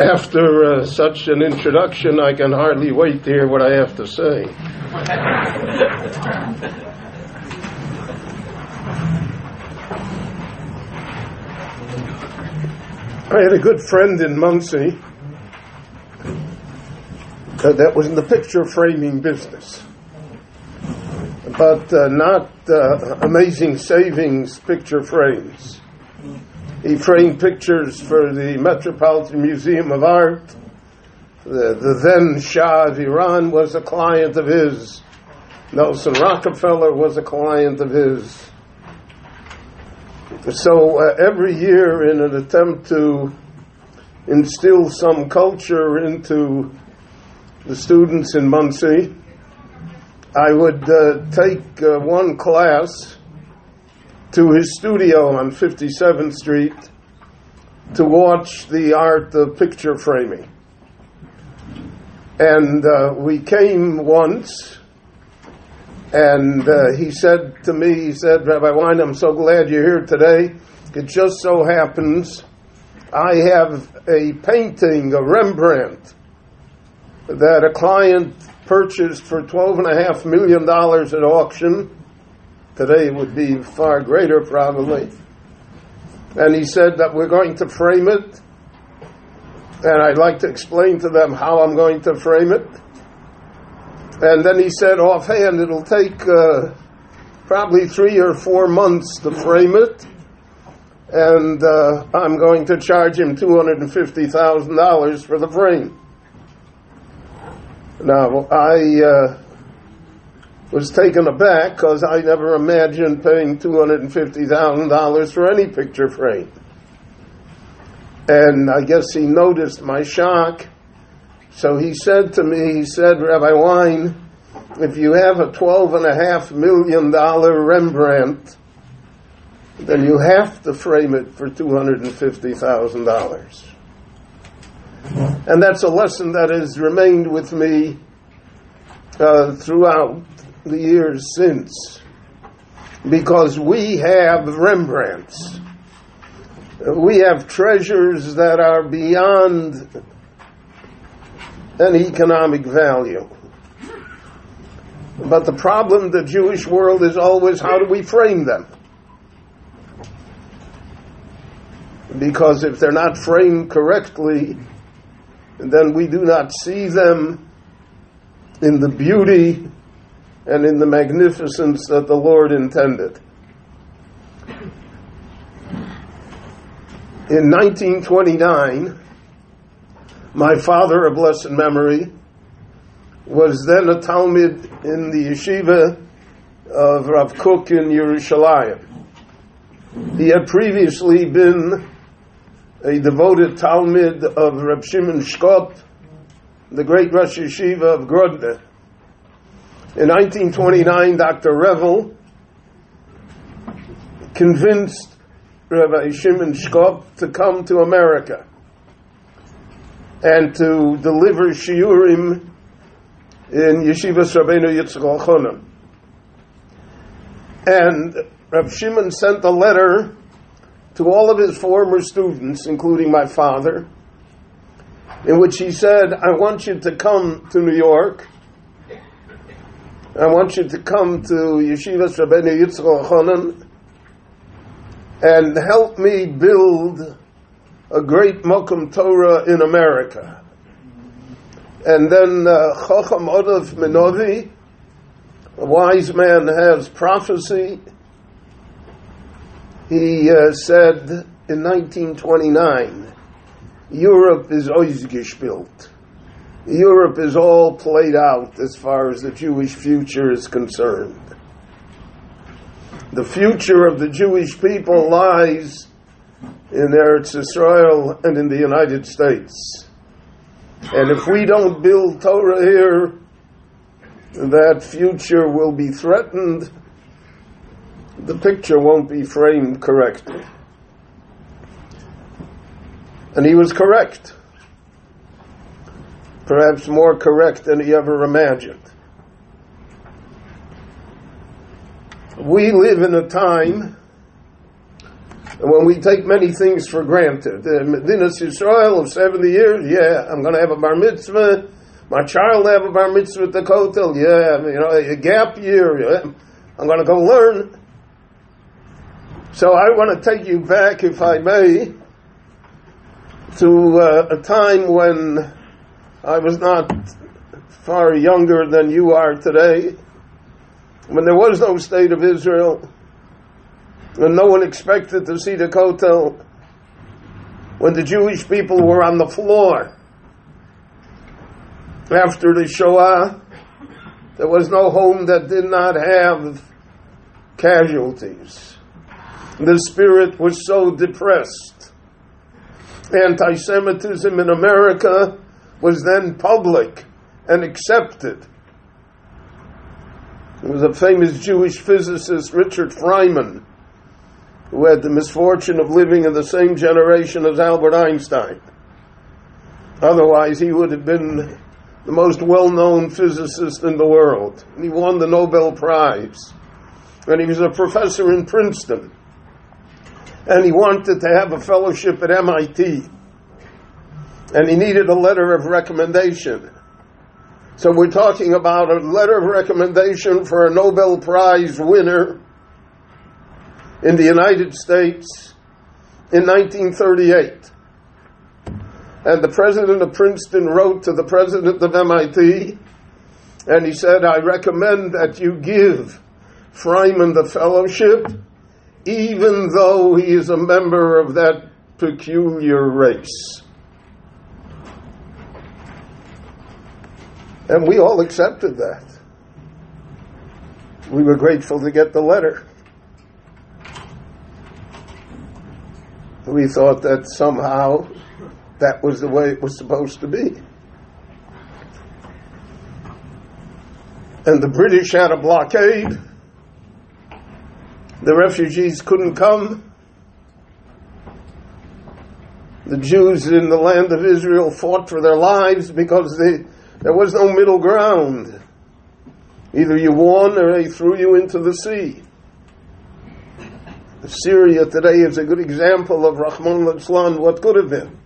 After uh, such an introduction, I can hardly wait to hear what I have to say. I had a good friend in Monsey uh, that was in the picture framing business, but uh, not uh, amazing savings picture frames. He framed pictures for the Metropolitan Museum of Art. The, the then Shah of Iran was a client of his. Nelson Rockefeller was a client of his. So uh, every year, in an attempt to instill some culture into the students in Monsey, I would uh, take uh, one class to his studio on 57th Street to watch the art of picture framing. And uh, we came once, and uh, he said to me, he said, Rabbi Wein, I'm so glad you're here today. It just so happens I have a painting, a Rembrandt, that a client purchased for $12.5 million at auction Today would be far greater, probably. And he said that we're going to frame it, and I'd like to explain to them how I'm going to frame it. And then he said offhand, it'll take uh, probably three or four months to frame it, and uh, I'm going to charge him $250,000 for the frame. Now, I. Uh, was taken aback because I never imagined paying $250,000 for any picture frame. And I guess he noticed my shock. So he said to me, he said, Rabbi Wein, if you have a $12.5 million Rembrandt, then you have to frame it for $250,000. And that's a lesson that has remained with me uh, throughout the years since because we have Rembrandts. We have treasures that are beyond an economic value. But the problem the Jewish world is always how do we frame them? Because if they're not framed correctly, then we do not see them in the beauty and in the magnificence that the Lord intended. In 1929, my father, a blessed memory, was then a Talmud in the yeshiva of Rav Kook in Yerushalayim. He had previously been a devoted Talmud of Rab Shimon Shkop, the great Rosh Yeshiva of Grodno. In 1929, Dr. Revel convinced Rabbi Shimon Shkop to come to America and to deliver shiurim in Yeshiva Rabbeinu Yitzchak Elchanan. And Rabbi Shimon sent a letter to all of his former students, including my father, in which he said, I want you to come to New York I want you to come to Yeshiva Rabbeinu Yitzchak Elchanan and help me build a great Mokum Torah in America. And then uh, Chacham Menovi, a wise man has prophecy. He uh, said in 1929, Europe is built. Europe is all played out as far as the Jewish future is concerned. The future of the Jewish people lies in Eretz Israel and in the United States. And if we don't build Torah here, that future will be threatened. The picture won't be framed correctly. And he was correct perhaps more correct than he ever imagined. We live in a time when we take many things for granted. Uh, Medinas Israel of 70 years, yeah, I'm going to have a bar mitzvah. My child have a bar mitzvah at the kotel, yeah, you know, a gap year, yeah. I'm going to go learn. So I want to take you back, if I may, to uh, a time when I was not far younger than you are today, when there was no state of Israel, when no one expected to see the Kotel, when the Jewish people were on the floor. After the Shoah, there was no home that did not have casualties. The spirit was so depressed. Anti Semitism in America was then public and accepted. There was a famous Jewish physicist, Richard Feynman, who had the misfortune of living in the same generation as Albert Einstein. Otherwise, he would have been the most well known physicist in the world. And he won the Nobel Prize. And he was a professor in Princeton. And he wanted to have a fellowship at MIT. And he needed a letter of recommendation. So we're talking about a letter of recommendation for a Nobel Prize winner in the United States in 1938. And the president of Princeton wrote to the president of MIT and he said, I recommend that you give Feynman the fellowship, even though he is a member of that peculiar race. And we all accepted that. We were grateful to get the letter. we thought that somehow that was the way it was supposed to be. And the British had a blockade. The refugees couldn't come. The Jews in the land of Israel fought for their lives because they, there was no middle ground. Either you won or they threw you into the sea. Syria today is a good example of Rahman al what could have been.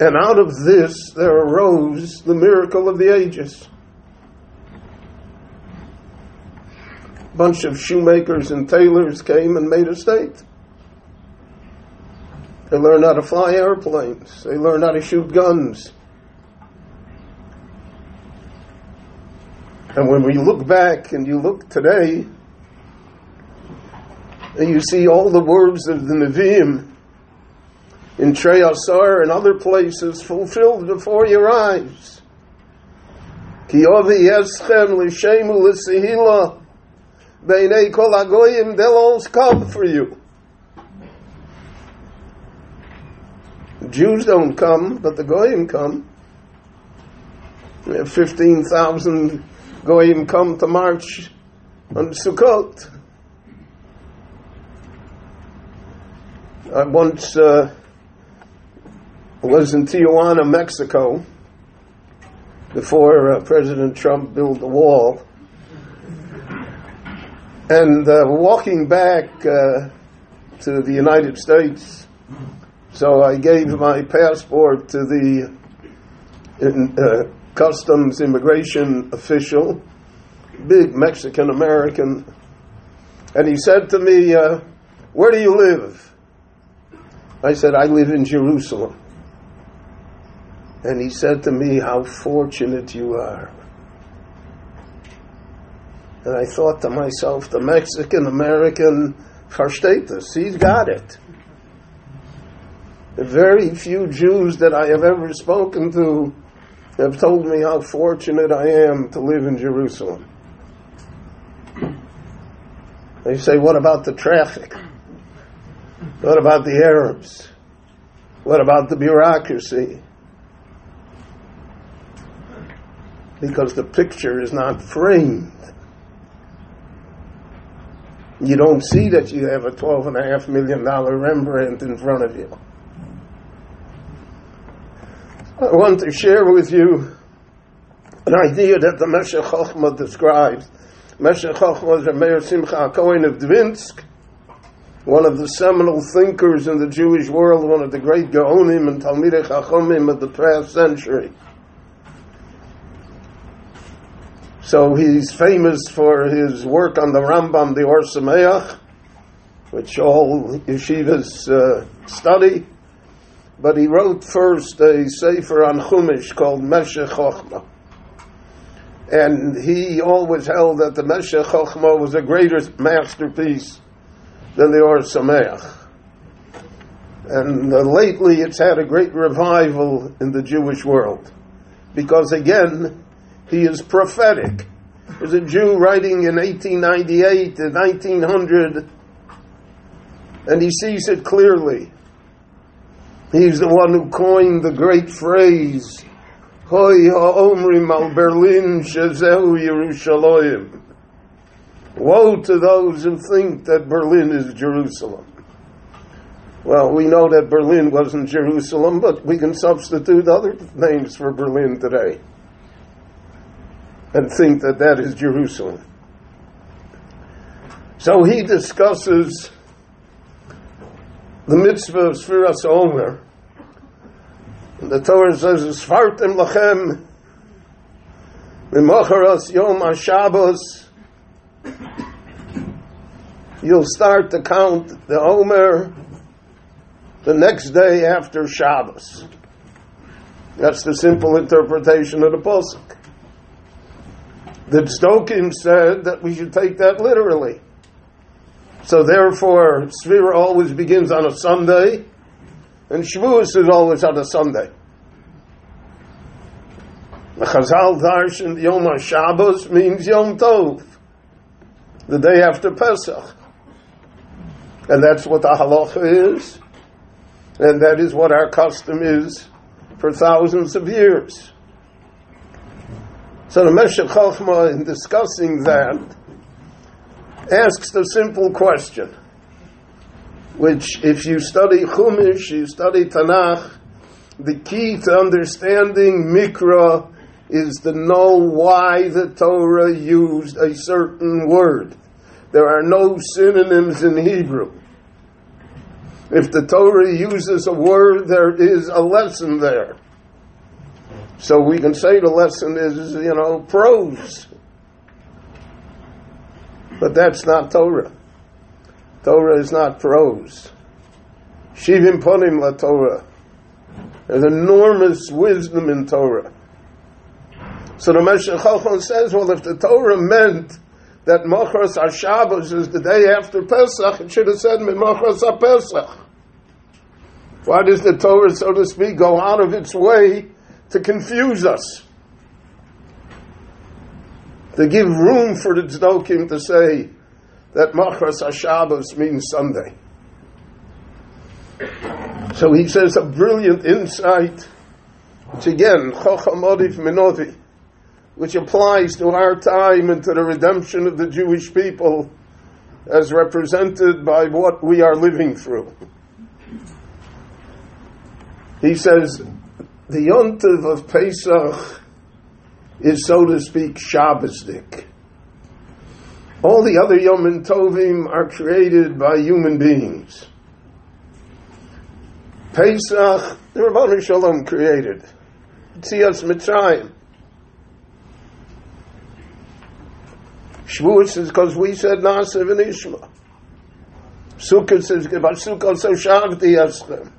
And out of this there arose the miracle of the ages. A bunch of shoemakers and tailors came and made a state. They learned how to fly airplanes. They learned how to shoot guns. And when we look back and you look today, and you see all the words of the Nevi'im in Treyasar and other places fulfilled before your eyes. Ki ovi yeschem l'shemu l'sehila beinei kol agoyim, they'll all come for you. Jews don't come, but the Goyim come. 15,000 Goyim come to march on Sukkot. I once uh, was in Tijuana, Mexico, before uh, President Trump built the wall. And uh, walking back uh, to the United States, so I gave my passport to the uh, customs immigration official, big Mexican American, and he said to me, uh, Where do you live? I said, I live in Jerusalem. And he said to me, How fortunate you are. And I thought to myself, the Mexican American versteht this. He's got it. The very few Jews that I have ever spoken to have told me how fortunate I am to live in Jerusalem. They say, what about the traffic? What about the Arabs? What about the bureaucracy? Because the picture is not framed. You don't see that you have a $12.5 million Rembrandt in front of you. I want to share with you an idea that the Meshech Chochmah describes. Meshech Chochma is Meir Simcha Cohen of Dvinsk, one of the seminal thinkers in the Jewish world, one of the great Gaonim and Talmidei Chachomim of the past century. So he's famous for his work on the Rambam, the Or Sameach, which all yeshivas uh, study. But he wrote first a sefer on Chumash called Meshech Chochma. And he always held that the Meshech Chochma was a greater masterpiece than the Or Sameach. And uh, lately it's had a great revival in the Jewish world. Because again, he is prophetic. There's a Jew writing in 1898 to 1900, and he sees it clearly. He's the one who coined the great phrase, Hoi ha'omrim al Berlin shezehu Yerushalayim. Woe to those who think that Berlin is Jerusalem. Well, we know that Berlin wasn't Jerusalem, but we can substitute other names for Berlin today and think that that is Jerusalem. So he discusses the mitzvah of Sfiras Omer. The Torah says, Sfartim lachem Mimocharas Yom HaShabbos You'll start to count the Omer the next day after Shabbos. That's the simple interpretation of the Pasuk. The Tzdokim said that we should take that literally. So therefore, Svira always begins on a Sunday, and Shavuos is always on a Sunday. The Chazal Darshan Yom HaShabbos means Yom Tov, the day after Pesach. And that's what the halacha is, and that is what our custom is for thousands of years. So the Meshech Chochma, in discussing that, asks the simple question, which if you study Chumash, you study Tanakh, the key to understanding Mikra is to know why the Torah used a certain word. There are no synonyms in Hebrew. If the Torah uses a word, there is a lesson there. So we can say the lesson is, you know, prose. But that's not Torah. Torah is not prose. Shivim ponim la Torah. There's enormous wisdom in Torah. So the Meshech Chochma says, well, if the Torah meant that Mochras HaShabbos is the day after Pesach, it should have said Mochras HaPesach. Why does the Torah, so to speak, go out of its way to confuse us? To give room for the Tzdokim to say that Machras HaShabbos means Sunday. So he says a brilliant insight, which again, Chochamodif Minovi, which applies to our time and to the redemption of the Jewish people as represented by what we are living through. He says, the Yontiv of Pesach is, so to speak, Shabbosdik. All the other Yom Tovim are created by human beings. Pesach, the Rabbanu Shalom created. Tzias Mitzrayim. Shavuos is because we said Nasiv and Ishma. Sukkot says, about Sukkot so Shavti Eschem.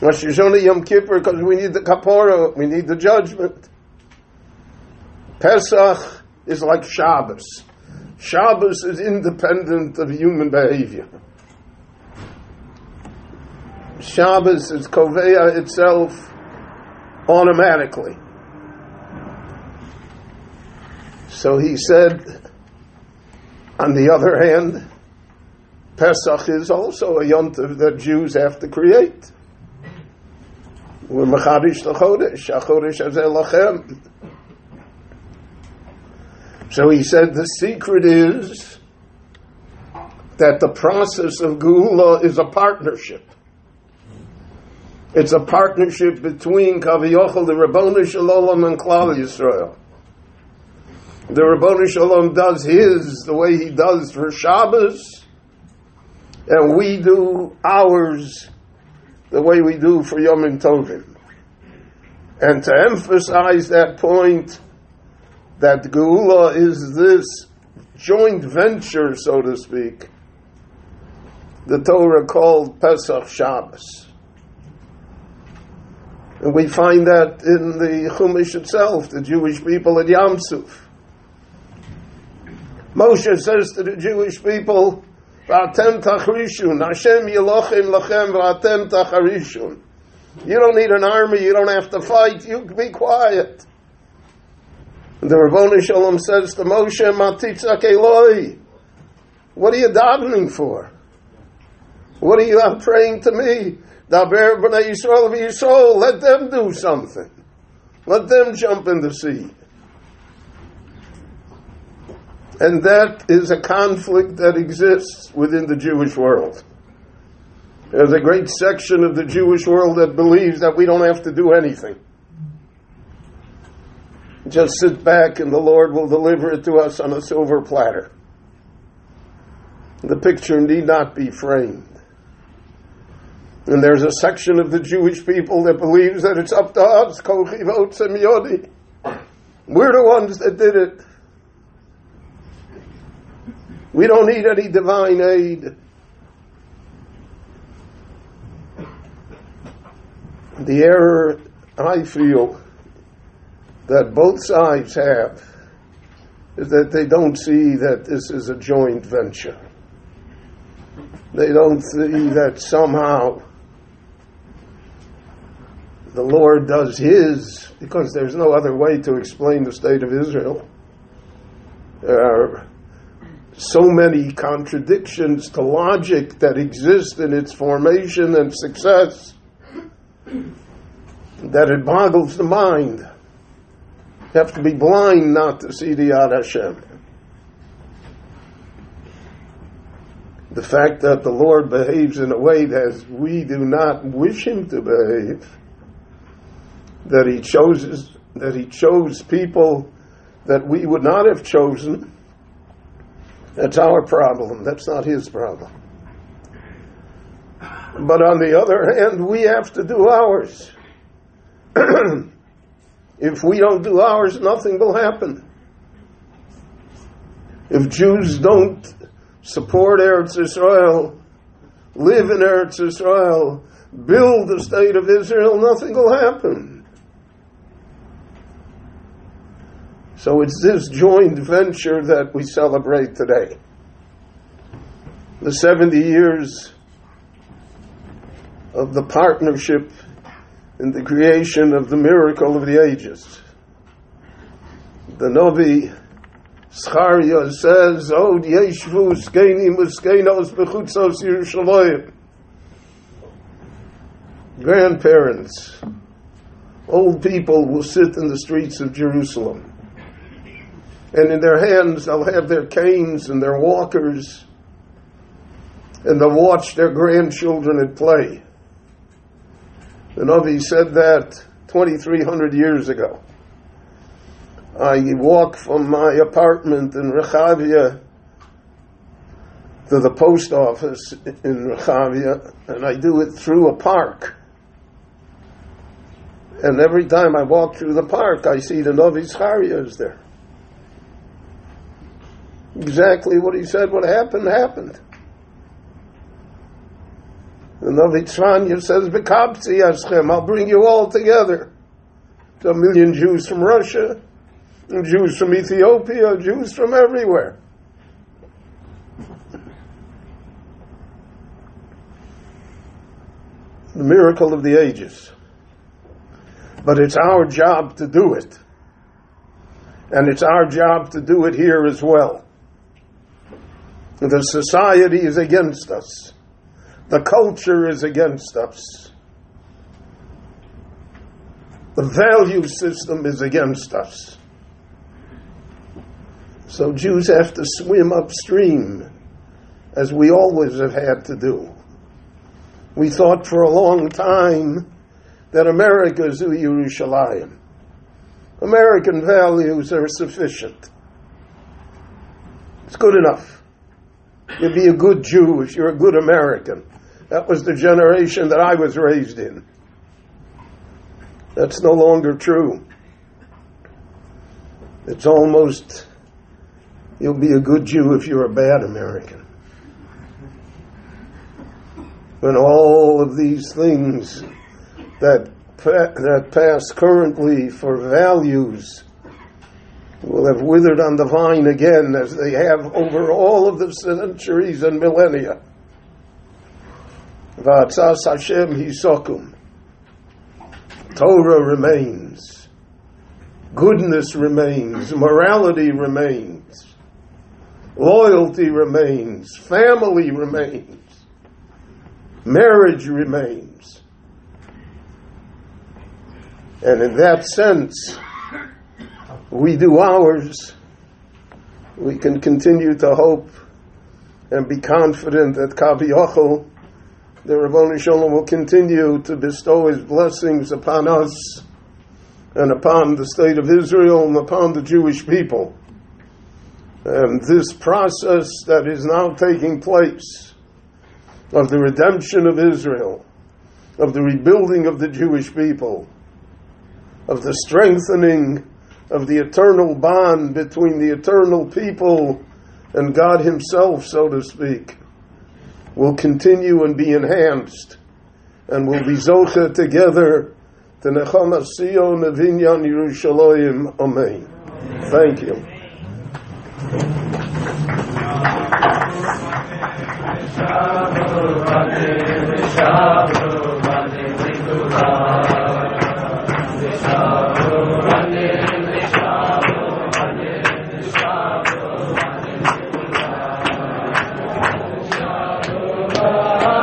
Rosh Hashanah Yom Kippur because we need the kapara, we need the judgment. Pesach is like Shabbos. Shabbos is independent of human behavior. Shabbos is koveya itself automatically. So he said, on the other hand, Pesach is also a yontiv that Jews have to create. We're machadish l'chodesh, achodesh lachem. So he said the secret is that the process of Geula is a partnership. It's a partnership between Kaviyochel, the Rabboni Shalom, and Klal Yisrael. The Rabboni Shalom does his the way he does for Shabbos, and we do ours the way we do for Yom Tovim. And to emphasize that point, that Geula is this joint venture, so to speak, the Torah called Pesach Shabbos. And we find that in the Chumash itself, the Jewish people at Yam Suf. Moshe says to the Jewish people, V'atem Hashem lachem v'atem. You don't need an army, you don't have to fight, you be quiet. The Rabboni Shalom says to Moshe, Matitzak Eloi, what are you davening for? What are you praying to me? Daber b'nei Yisrael v'Yisrael, let them do something. Let them jump in the sea. And that is a conflict that exists within the Jewish world. There's a great section of the Jewish world that believes that we don't have to do anything. Just sit back and the Lord will deliver it to us on a silver platter. The picture need not be framed. And there's a section of the Jewish people that believes that it's up to us, We're the ones that did it. We don't need any divine aid. The error I feel that both sides have is that they don't see that this is a joint venture. They don't see that somehow the Lord does His, because there's no other way to explain the state of Israel. There are so many contradictions to logic that exist in its formation and success that it boggles the mind. You have to be blind not to see the Yad Hashem. The fact that the Lord behaves in a way that we do not wish Him to behave, that He chooses, that He chose people that we would not have chosen, that's our problem. That's not His problem. But on the other hand, we have to do ours. if we don't do ours, nothing will happen. If Jews don't support Eretz Israel, live in Eretz Israel, build the state of Israel, nothing will happen. So it's this joint venture that we celebrate today. The 70 years of the partnership in the creation of the miracle of the ages. The Novi Zecharia says, Od yeshvu skenim uskenos bechutzos Yerushalayim. Grandparents, old people will sit in the streets of Jerusalem. And in their hands they'll have their canes and their walkers, and they'll watch their grandchildren at play. The Navi said that 2,300 years ago. I walk from my apartment in Rechavia to the post office in Rechavia, and I do it through a park. And every time I walk through the park, I see the Novi Zecharia is there. Exactly what he said what happened, happened. The Navi Tzefanya says, Bekapsi Yaschem, I'll bring you all together. A million Jews from Russia, Jews from Ethiopia, Jews from everywhere. The miracle of the ages. But it's our job to do it. And it's our job to do it here as well. The society is against us. The culture is against us. The value system is against us. So Jews have to swim upstream, as we always have had to do. We thought for a long time that America is Yerushalayim. American values are sufficient. It's good enough. You'll be a good Jew if you're a good American. That was the generation that I was raised in. That's no longer true. It's almost, you'll be a good Jew if you're a bad American. When all of these things that, that pass currently for values will have withered on the vine again as they have over all of the centuries and millennia. V'atzas Hashem hisokum. Torah remains. Goodness remains. Morality remains. Loyalty remains. Family remains. Marriage remains. And in that sense, we do ours. We can continue to hope and be confident that Kaviyachol, the Rabboni Shalom, will continue to bestow his blessings upon us and upon the state of Israel and upon the Jewish people. And this process that is now taking place of the redemption of Israel, of the rebuilding of the Jewish people, of the strengthening of the eternal bond between the eternal people and God Himself, so to speak, will continue and be enhanced and will be zocha together to Nechama Sion Nevinyan Yerushalayim. Amen. Thank you. Shabbat